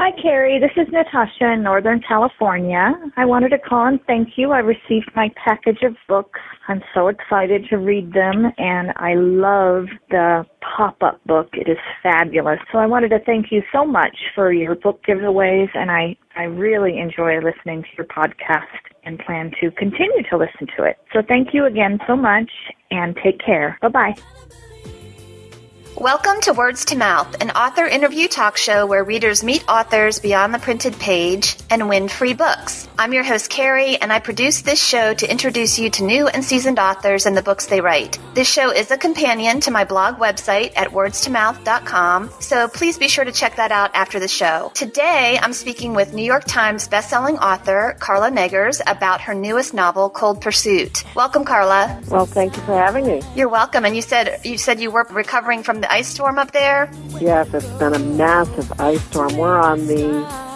Hi, Carrie. This is Natasha in Northern California. I wanted to call and thank you. I received my package of books. I'm so excited to read them, and I love the pop-up book. It is fabulous. So I wanted to thank you so much for your book giveaways, and I, I really enjoy listening to your podcast and plan to continue to listen to it. So thank you again so much, and take care. Bye-bye. Welcome to Words to Mouth, an author interview talk show where readers meet authors beyond the printed page and win free books. I'm your host, Carrie, and I produce this show to introduce you to new and seasoned authors and the books they write. This show is a companion to my blog website at wordstomouth.com, so please be sure to check that out after the show. Today, I'm speaking with New York Times bestselling author Carla Neggers about her newest novel, Cold Pursuit. Welcome, Carla. Well, thank you for having me. You're welcome. And you said you said you were recovering from the ice storm up there? Yes, it's been a massive ice storm. We're on the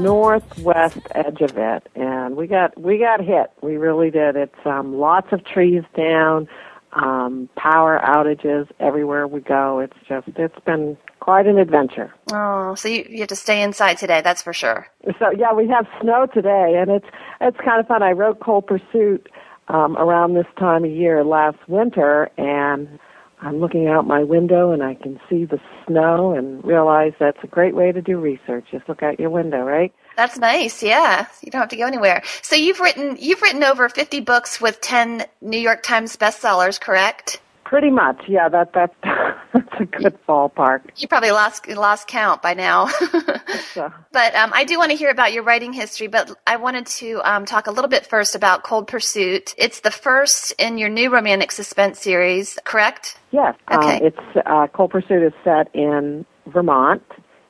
northwest edge of it, and we got we got hit. We really did. It's um, lots of trees down, um, power outages everywhere we go. It's just it's been quite an adventure. Oh, so you, you have to stay inside today, that's for sure. So yeah, we have snow today, and it's it's kind of fun. I wrote Cold Pursuit um, around this time of year last winter, and I'm looking out my window and I can see the snow and realize that's a great way to do research. Just look out your window, right? That's nice. Yeah. You don't have to go anywhere. So you've written you've written over 50 books with 10 New York Times bestsellers, correct? Pretty much. Yeah, that that that's a good ballpark. You probably lost lost count by now. so. But um, I do want to hear about your writing history. But I wanted to um, talk a little bit first about Cold Pursuit. It's the first in your new romantic suspense series, correct? Yes. Uh, okay. Uh, it's uh, Cold Pursuit is set in Vermont,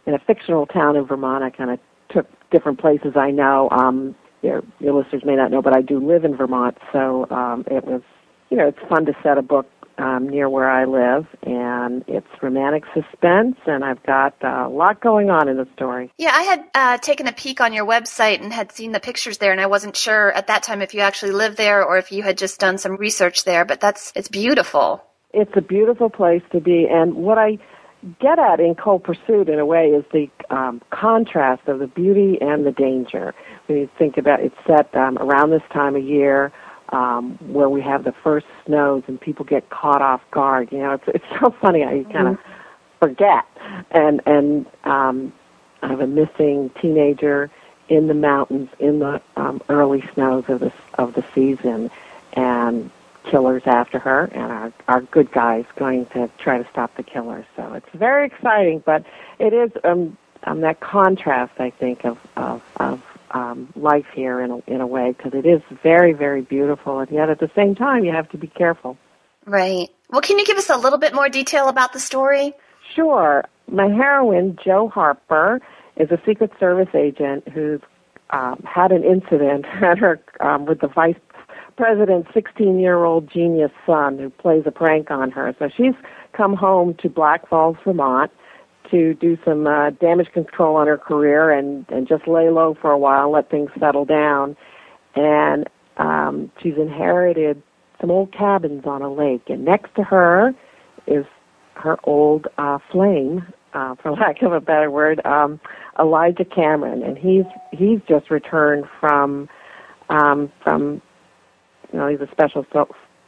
in a fictional town in Vermont. I kind of took different places I know. Um, your, your listeners may not know, but I do live in Vermont, so um, it was, you know, it's fun to set a book um, near where I live, and it's romantic suspense, and I've got uh, a lot going on in the story. Yeah, I had uh, taken a peek on your website and had seen the pictures there, and I wasn't sure at that time if you actually lived there or if you had just done some research there. But that's it's beautiful. It's a beautiful place to be, and what I get at in Cold Pursuit, in a way, is the um, contrast of the beauty and the danger. When you think about it's set um, around this time of year um, where we have the first snows and people get caught off guard. You know, it's it's so funny how you kind of mm-hmm. forget. And and um, I have a missing teenager in the mountains in the um, early snows of the of the season, and killers after her, and our our good guys going to try to stop the killers. So it's very exciting, but it is um, um that contrast I think of of of um, life here in a, in a way because it is very very beautiful and yet at the same time you have to be careful. Right. Well can you give us a little bit more detail about the story? Sure. My heroine jo harper is a secret service agent who's um, had an incident at her um, with the vice president's 16 year old genius son who plays a prank on her. So she's come home to black falls vermont to do some uh, damage control on her career and and just lay low for a while, let things settle down. And um, she's inherited some old cabins on a lake, and next to her is her old uh, flame, uh, for lack of a better word, um, Elijah Cameron, and he's he's just returned from um, from you know he's a special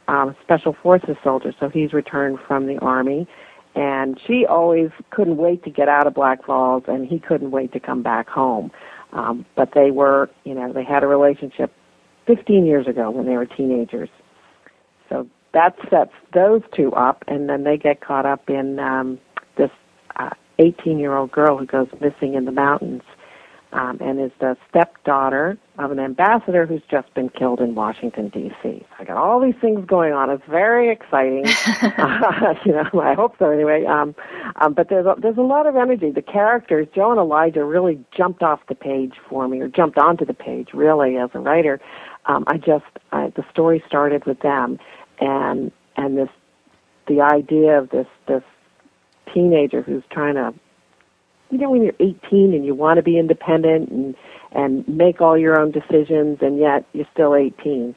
um, special forces soldier, so he's returned from the army and she always couldn't wait to get out of Black Falls, and he couldn't wait to come back home. Um, but they were, you know, they had a relationship 15 years ago when they were teenagers. So that sets those two up, and then they get caught up in um, this 18 uh, year old girl who goes missing in the mountains um, and is the stepdaughter of an ambassador who's just been killed in Washington D.C. I got all these things going on. It's very exciting. uh, you know, I hope so anyway. Um, um, but there's a, there's a lot of energy. The characters, Jo and Elijah, really jumped off the page for me, or jumped onto the page really as a writer. Um, I just I, the story started with them, and and this the idea of this this teenager who's trying to you know when you're 18 and you want to be independent and and make all your own decisions and yet you're still 18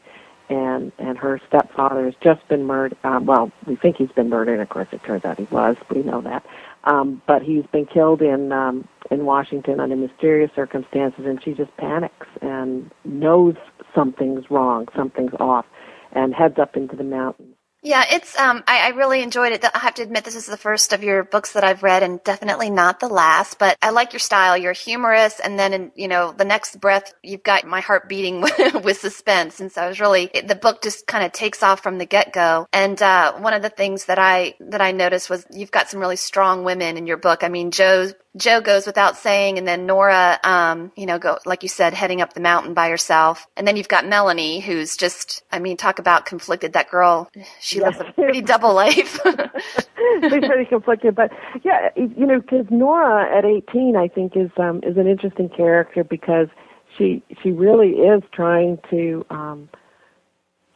and and her stepfather has just been murdered um, well we think he's been murdered of course it turns out he was we know that um but he's been killed in um in Washington under mysterious circumstances, and she just panics and knows something's wrong, something's off, and heads up into the mountains. Yeah, it's um I, I really enjoyed it. I have to admit this is the first of your books that I've read and definitely not the last, but I like your style. You're humorous and then in, you know, the next breath you've got my heart beating with suspense. And so I was really the book just kind of takes off from the get-go. And uh one of the things that I that I noticed was you've got some really strong women in your book. I mean, Jo's Jo goes without saying, and then Nora, um, you know, go like you said, heading up the mountain by herself, and then you've got Melanie, who's just, I mean, talk about conflicted. That girl, she lives a pretty double life. She's pretty conflicted, but yeah, you know, because Nora at 18, I think is um, is an interesting character because she she really is trying to um,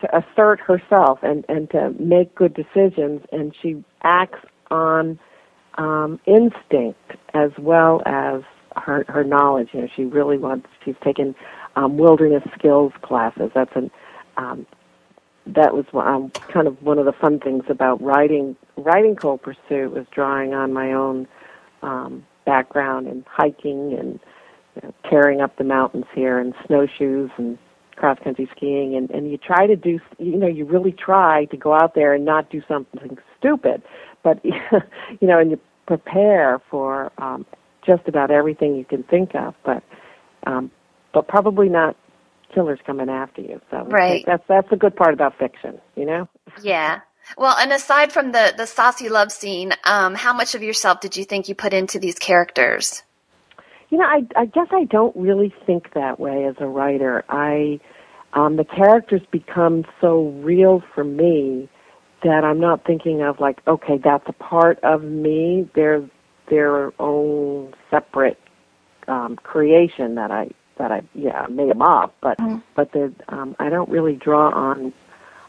to assert herself and and to make good decisions, and she acts on um, instinct as well as her her knowledge. You know, she really wants. She's taken um, wilderness skills classes. That's an um, that was um, kind of one of the fun things about writing writing Cold Pursuit was drawing on my own um, background in hiking and you know, carrying up the mountains here and snowshoes and cross country skiing and and you try to do you know you really try to go out there and not do something stupid but you know and you prepare for um, just about everything you can think of, but um, but probably not killers coming after you. So right. that's that's a good part about fiction, you know. Yeah. Well, and aside from the the saucy love scene, um, how much of yourself did you think you put into these characters? You know, I I guess I don't really think that way as a writer. I um, the characters become so real for me that I'm not thinking of like, okay, that's a part of me. They're their own separate um, creation that I that I yeah made them up, but mm-hmm. but the um, I don't really draw on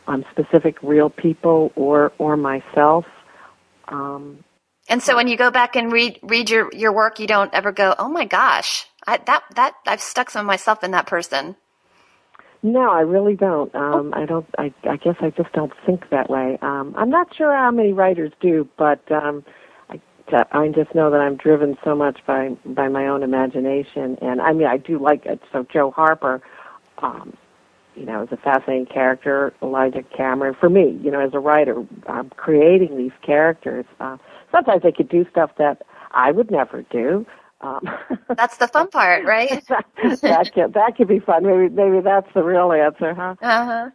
on specific real people or or myself. Um, and so when you go back and read read your your work, you don't ever go, oh my gosh, I, that that I've stuck some of myself in that person. No, I really don't. Um, I don't. I, I guess I just don't think that way. Um, I'm not sure how many writers do, but um, I, I just know that I'm driven so much by by my own imagination, and I mean, I do like it. So Jo Harper, um, you know, is a fascinating character. Elijah Cameron, for me, you know, as a writer, I'm creating these characters. Uh, sometimes they could do stuff that I would never do. Um, that's the fun part, right? that, that could that could be fun. Maybe maybe that's the real answer, huh? Uh huh.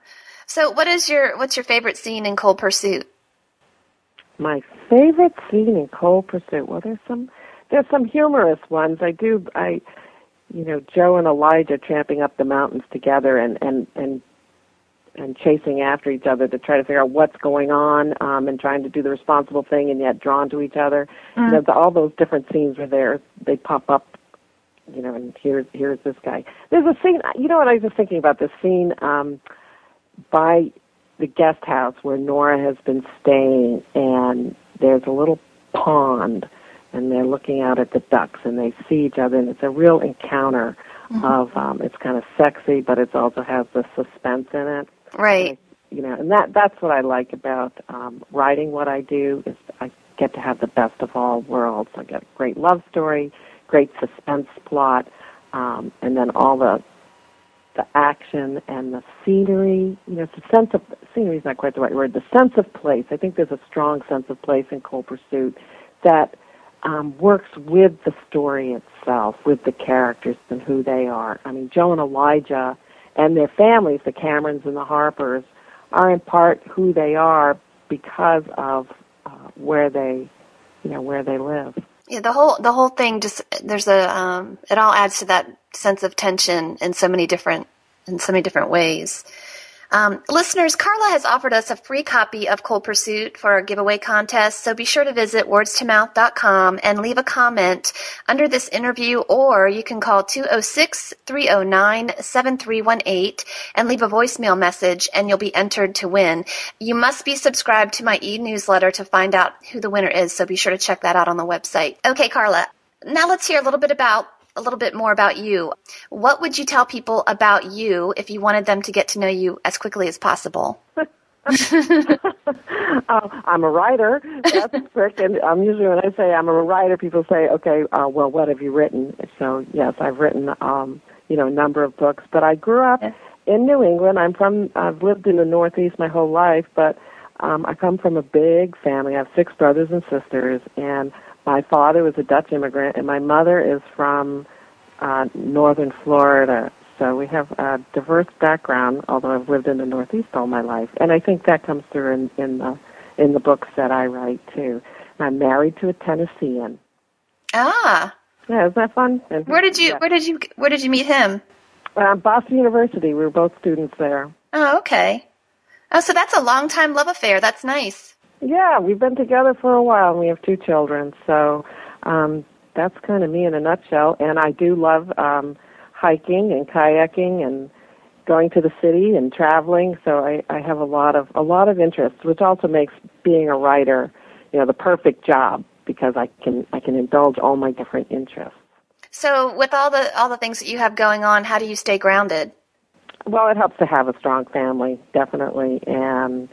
So, what is your what's your favorite scene in Cold Pursuit? My favorite scene in Cold Pursuit. Well, there's some there's some humorous ones. I do I, you know, Jo and Elijah tramping up the mountains together and and and and chasing after each other to try to figure out what's going on um, and trying to do the responsible thing and yet drawn to each other. Mm. You know, the, all those different scenes are there. they pop up. You know, and here's here's this guy. There's a scene. You know what? I was just thinking about this scene um, by the guest house where Nora has been staying, and there's a little pond, and they're looking out at the ducks, and they see each other, and it's a real encounter. Mm-hmm. Of um, it's kind of sexy, but it also has the suspense in it Right. you know, and that that's what I like about um, writing. What I do is I get to have the best of all worlds. I get a great love story, great suspense plot, um, and then all the the action and the scenery. You know, a sense of scenery is not quite the right word. The sense of place. I think there's a strong sense of place in Cold Pursuit that um, works with the story itself, with the characters and who they are. I mean, Jo and Elijah and their families, the Camerons and the Harpers, are in part who they are because of uh, where they, you know, where they live. Yeah, the whole the whole thing just there's a um, it all adds to that sense of tension in so many different in so many different ways. Um, listeners, Carla has offered us a free copy of Cold Pursuit for our giveaway contest, so be sure to visit wordstomouth.com and leave a comment under this interview, or you can call 206-309-7318 and leave a voicemail message, and you'll be entered to win. You must be subscribed to my e-newsletter to find out who the winner is, so be sure to check that out on the website. Okay, Carla, now let's hear a little bit about a little bit more about you. What would you tell people about you if you wanted them to get to know you as quickly as possible? uh, I'm a writer. That's a trick. And um, usually when I say I'm a writer, people say, okay, uh, well, what have you written? So, yes, I've written, um, you know, a number of books. But I grew up in New England. I'm from, I've lived in the Northeast my whole life, but um, I come from a big family. I have six brothers and sisters, and my father was a Dutch immigrant, and my mother is from uh, northern Florida. So we have a diverse background, although I've lived in the Northeast all my life, and I think that comes through in, in the in the books that I write too. I'm married to a Tennessean. Ah. Yeah, is that fun? And where did you yeah. Where did you Where did you meet him? Uh, Boston University. We were both students there. Oh, okay. Oh, so that's a long time love affair. That's nice. Yeah, we've been together for a while, and we have two children. So um, that's kind of me in a nutshell. And I do love um, hiking and kayaking and going to the city and traveling. So I, I have a lot of a lot of interests, which also makes being a writer, you know, the perfect job because I can I can indulge all my different interests. So with all the all the things that you have going on, how do you stay grounded? Well, it helps to have a strong family, definitely, and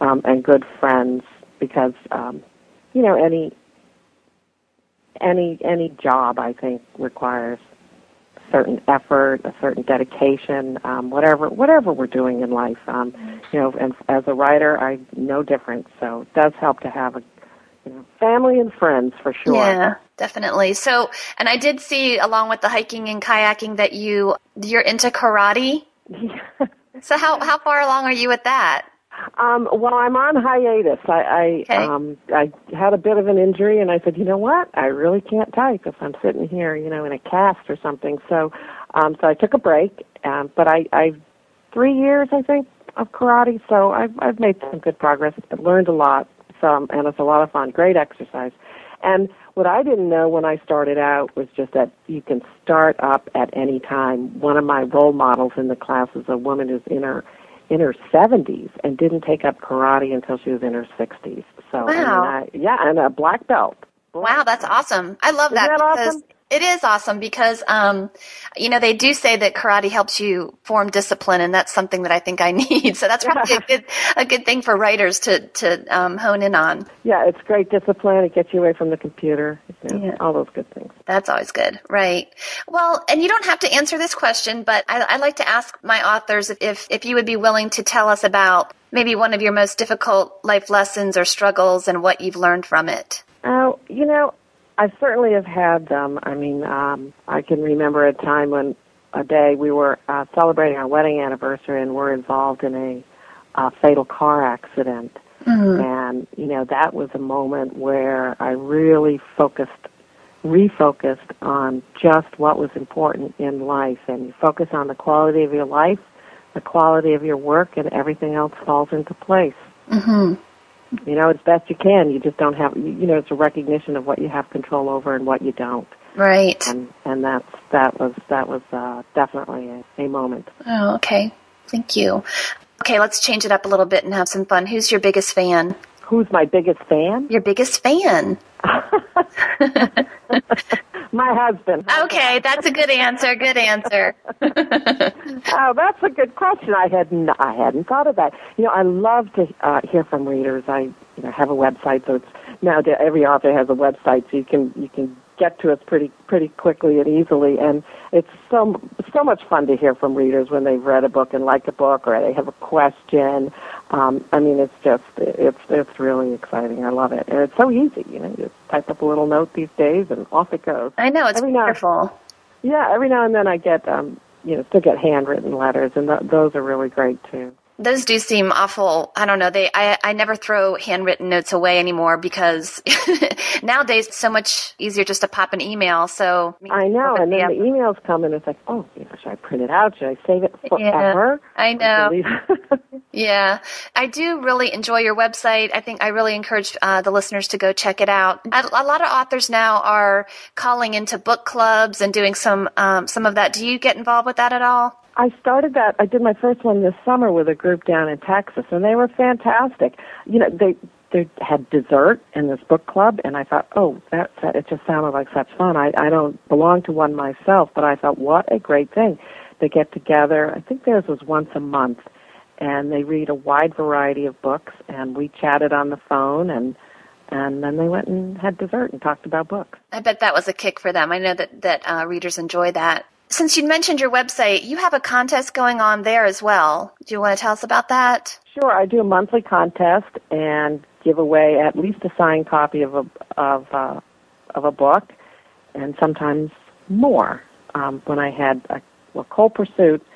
um, and good friends because um, you know any any any job I think requires certain effort, a certain dedication, um, whatever whatever we're doing in life. Um, you know, and as a writer, I no different. So it does help to have a you know, family and friends for sure. Yeah, definitely. So, and I did see along with the hiking and kayaking that you you're into karate. So how how far along are you with that? Um, well, I'm on hiatus. I I, okay. um, I had a bit of an injury, and I said, you know what? I really can't type if I'm sitting here, you know, in a cast or something. So, um, so I took a break. Um, but I, I three years, I think, of karate. So I've I've made some good progress. I've learned a lot. So, and it's a lot of fun. Great exercise. And what I didn't know when I started out was just that you can start up at any time. One of my role models in the class is a woman who's in her in her 70s and didn't take up karate until she was in her 60s. So, wow. I mean, I, yeah, and a black belt. Wow, that's awesome. I love that, that because awesome? It is awesome because, um, you know, they do say that karate helps you form discipline, and that's something that I think I need. So that's probably a good a good thing for writers to to um, hone in on. Yeah, it's great discipline. It gets you away from the computer. You know, yeah. all those good things. That's always good, right? Well, and you don't have to answer this question, but I, I like to ask my authors if if you would be willing to tell us about maybe one of your most difficult life lessons or struggles and what you've learned from it. Oh, you know, I certainly have had them. I mean, um, I can remember a time when a day we were uh, celebrating our wedding anniversary and we were involved in a uh, fatal car accident. Mm-hmm. And, you know, that was a moment where I really focused, refocused on just what was important in life. And you focus on the quality of your life, the quality of your work, and everything else falls into place. Mm-hmm you know, as best you can. You just don't have, you know, it's a recognition of what you have control over and what you don't. Right. And and that's that was that was uh, definitely a, a moment. Oh, okay. Thank you. Okay, let's change it up a little bit and have some fun. Who's your biggest fan? Who's my biggest fan? Your biggest fan. My husband. Okay, that's a good answer. Good answer. oh, that's a good question. I hadn't I hadn't thought of that. You know, I love to uh, hear from readers. I you know have a website, so it's now every author has a website, so you can you can get to us pretty pretty quickly and easily. And it's so so much fun to hear from readers when they've read a book and like a book or they have a question. Um, I mean it's just it's it's really exciting. I love it. And it's so easy you know you just type up a little note these days and off it goes. I know it's every wonderful. Now, yeah every now and then I get um, you know still get handwritten letters and th- those are really great too those do seem awful. I don't know. They, I, I never throw handwritten notes away anymore because nowadays it's so much easier just to pop an email. So I know, and then the emails come and it's like, oh, you know, should I print it out? Should I save it forever? Yeah, I know. yeah, I do really enjoy your website. I think I really encourage uh, the listeners to go check it out. A, a, lot of authors now are calling into book clubs and doing some um, some of that. Do you get involved with that at all? I started that. I did my first one this summer with a group down in Texas, and they were fantastic. You know, they they had dessert in this book club, and I thought, oh, that, that it just sounded like such fun. I I don't belong to one myself, but I thought, what a great thing. They get together. I think theirs was once a month, and they read a wide variety of books. And we chatted on the phone, and and then they went and had dessert and talked about books. I bet that was a kick for them. I know that that uh, readers enjoy that. Since you mentioned your website, you have a contest going on there as well. Do you want to tell us about that? Sure, I do a monthly contest and give away at least a signed copy of a of uh, of a book, and sometimes more. Um, when I had a well, Cold Pursuit,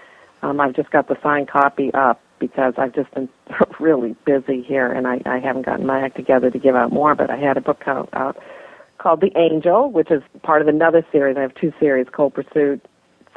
um, I've just got the signed copy up because I've just been really busy here, and I, I haven't gotten my act together to give out more. But I had a book out, out called The Angel, which is part of another series. I have two series, Cold Pursuit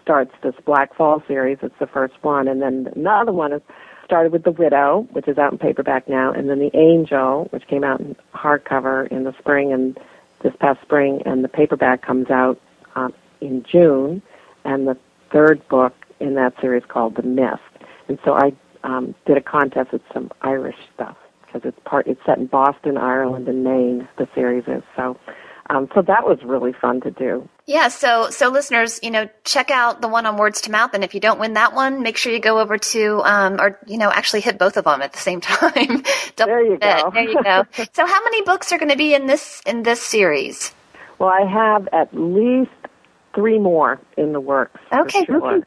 starts this Black Falls series. It's the first one, and then another one is started with The Widow, which is out in paperback now, and then The Angel, which came out in hardcover in the spring and this past spring, and the paperback comes out um, in June, and the third book in that series called The Mist. And so I um, did a contest with some Irish stuff because it's part it's set in Boston, Ireland, and Maine. The series is so. Um, so that was really fun to do. Yeah, so so listeners, you know, check out the one on Words to Mouth, and if you don't win that one, make sure you go over to, um, or you know, actually hit both of them at the same time. there you go. There you go. so, how many books are going to be in this in this series? Well, I have at least three more in the works. Okay, sure.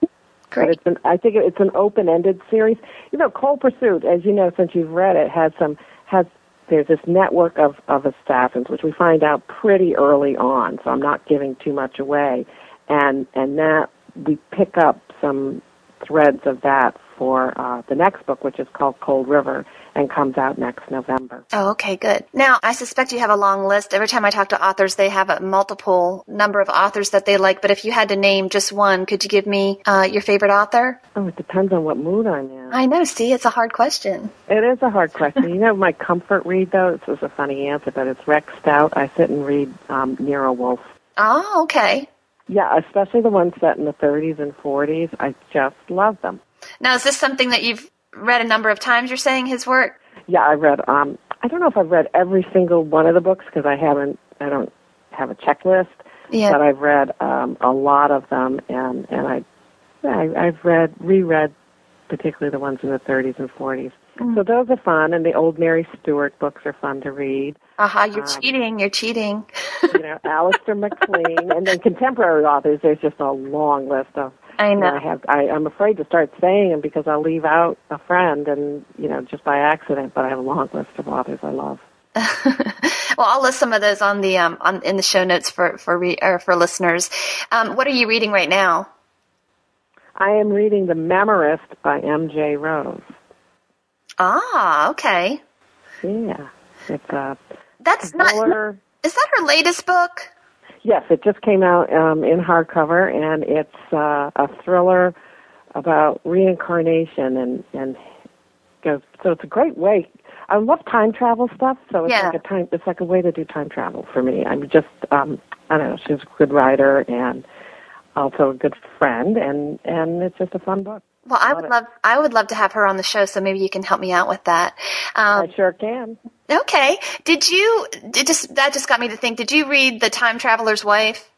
great. It's an, I think it's an open-ended series. You know, Cold Pursuit, as you know, since you've read it, has some has there's this network of, of assassins, which we find out pretty early on, so I'm not giving too much away. And, and that, we pick up some threads of that for uh, the next book, which is called Cold River and comes out next November. Oh, okay, good. Now, I suspect you have a long list. Every time I talk to authors, they have a multiple number of authors that they like. But if you had to name just one, could you give me uh, your favorite author? Oh, it depends on what mood I'm in. I know. See, it's a hard question. It is a hard question. you know, my comfort read though. This is a funny answer, but it's Rex Stout. I sit and read um, Nero Wolfe. Oh, okay. Yeah, especially the ones set in the 30s and 40s. I just love them. Now, is this something that you've read a number of times? You're saying his work? Yeah, I read. Um, I don't know if I've read every single one of the books because I haven't. I don't have a checklist. Yeah. But I've read um, a lot of them, and and I, I I've read reread, particularly the ones in the 30s and 40s. Mm. So those are fun, and the old Mary Stewart books are fun to read. Aha, uh-huh, you're um, cheating, you're cheating. you know, Alistair MacLean, and then contemporary authors, there's just a long list of I know. I have. I, I'm afraid to start saying them because I'll leave out a friend, and you know, just by accident. But I have a long list of authors I love. well, I'll list some of those on the um, on in the show notes for for re, or for listeners. Um, what are you reading right now? I am reading The Memorist by M.J. Rose. Ah, okay. Yeah, it's a. That's not. Is that her latest book? Yes, it just came out um, in hardcover, and it's uh, a thriller about reincarnation, and and goes. So it's a great way. I love time travel stuff, so it's yeah. like a time. It's like a way to do time travel for me. I'm just, um, I don't know. She's a good writer and also a good friend, and and it's just a fun book. Well, I would love I would love to have her on the show, so maybe you can help me out with that. Um, I sure can. Okay. Did you? It just that just got me to think. Did you read The Time Traveler's Wife?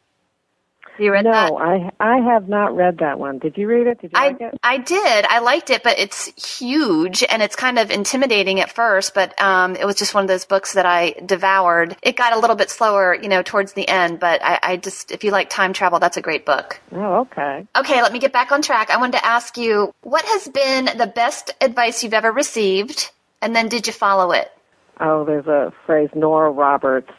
You read no, that? I I have not read that one. Did you read it? Did you I, like it? I did. I liked it, but it's huge and it's kind of intimidating at first. But um, it was just one of those books that I devoured. It got a little bit slower, you know, towards the end. But I, I just, if you like time travel, that's a great book. Oh, okay. Okay, let me get back on track. I wanted to ask you, what has been the best advice you've ever received, and then did you follow it? Oh, there's a phrase Nora Roberts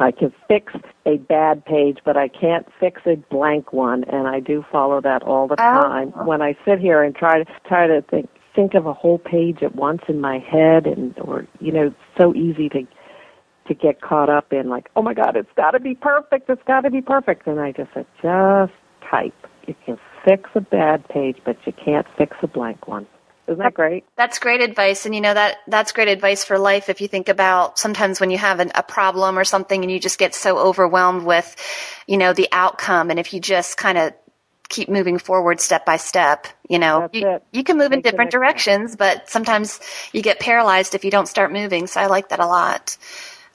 I can fix a bad page, but I can't fix a blank one, and I do follow that all the Oh. time. When I sit here and try to try to think think of a whole page at once in my head, and or you know, so easy to to get caught up in like, oh my God, it's got to be perfect, it's got to be perfect, and I just said, just type. You can fix a bad page, but you can't fix a blank one. Isn't that great? That's great advice, and you know that that's great advice for life. If you think about sometimes when you have an, a problem or something, and you just get so overwhelmed with, you know, the outcome, and if you just kind of keep moving forward step by step, you know, you, you can move in Make the different directions, but sometimes you get paralyzed if you don't start moving. So I like that a lot.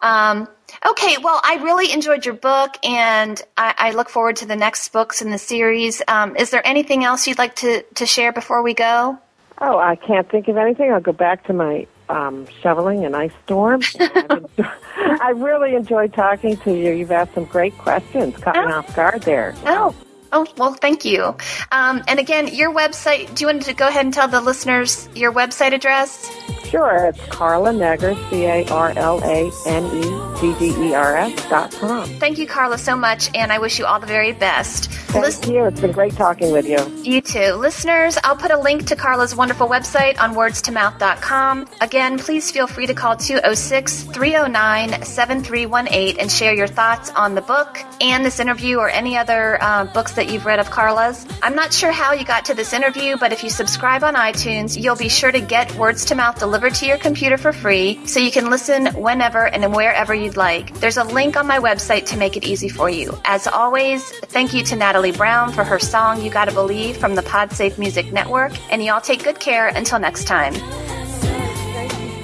Um, okay, well, I really enjoyed your book, and I, I look forward to the next books in the series. Um, is there anything else you'd like to to share before we go? Oh, I can't think of anything. I'll go back to my um, shoveling and ice storm. I really enjoyed talking to you. You've asked some great questions, caught oh. me off guard there. Oh, Oh, well, thank you. Um, and again, your website, do you want to go ahead and tell the listeners your website address? Sure, it's Carla Neggers, C A R L A N E G G E R S dot com. Thank you, Carla, so much, and I wish you all the very best. Thank Listen- you. It's been great talking with you. You too. Listeners, I'll put a link to Carla's wonderful website on wordstoMouth.com. Again, please feel free to call 206 309 7318 and share your thoughts on the book and this interview or any other uh, books that you've read of Carla's. I'm not sure how you got to this interview, but if you subscribe on iTunes, you'll be sure to get Words to Mouth delivered delivered to your computer for free so you can listen whenever and wherever you'd like. There's a link on my website to make it easy for you. As always, thank you to Natalie Brown for her song You Gotta Believe from the PodSafe Music Network, and y'all take good care until next time.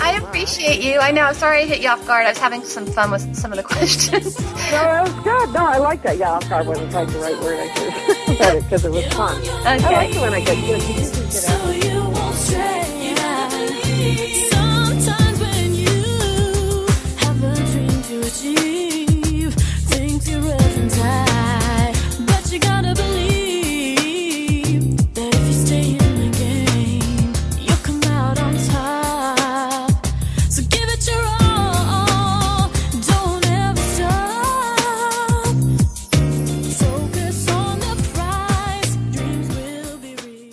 I appreciate you. I know. Sorry I hit you off guard. I was having some fun with some of the questions. no, that was good. No, I like that. Yeah, off guard wasn't quite the right word. I could because it was fun. Okay. I like it when I get good. You get out.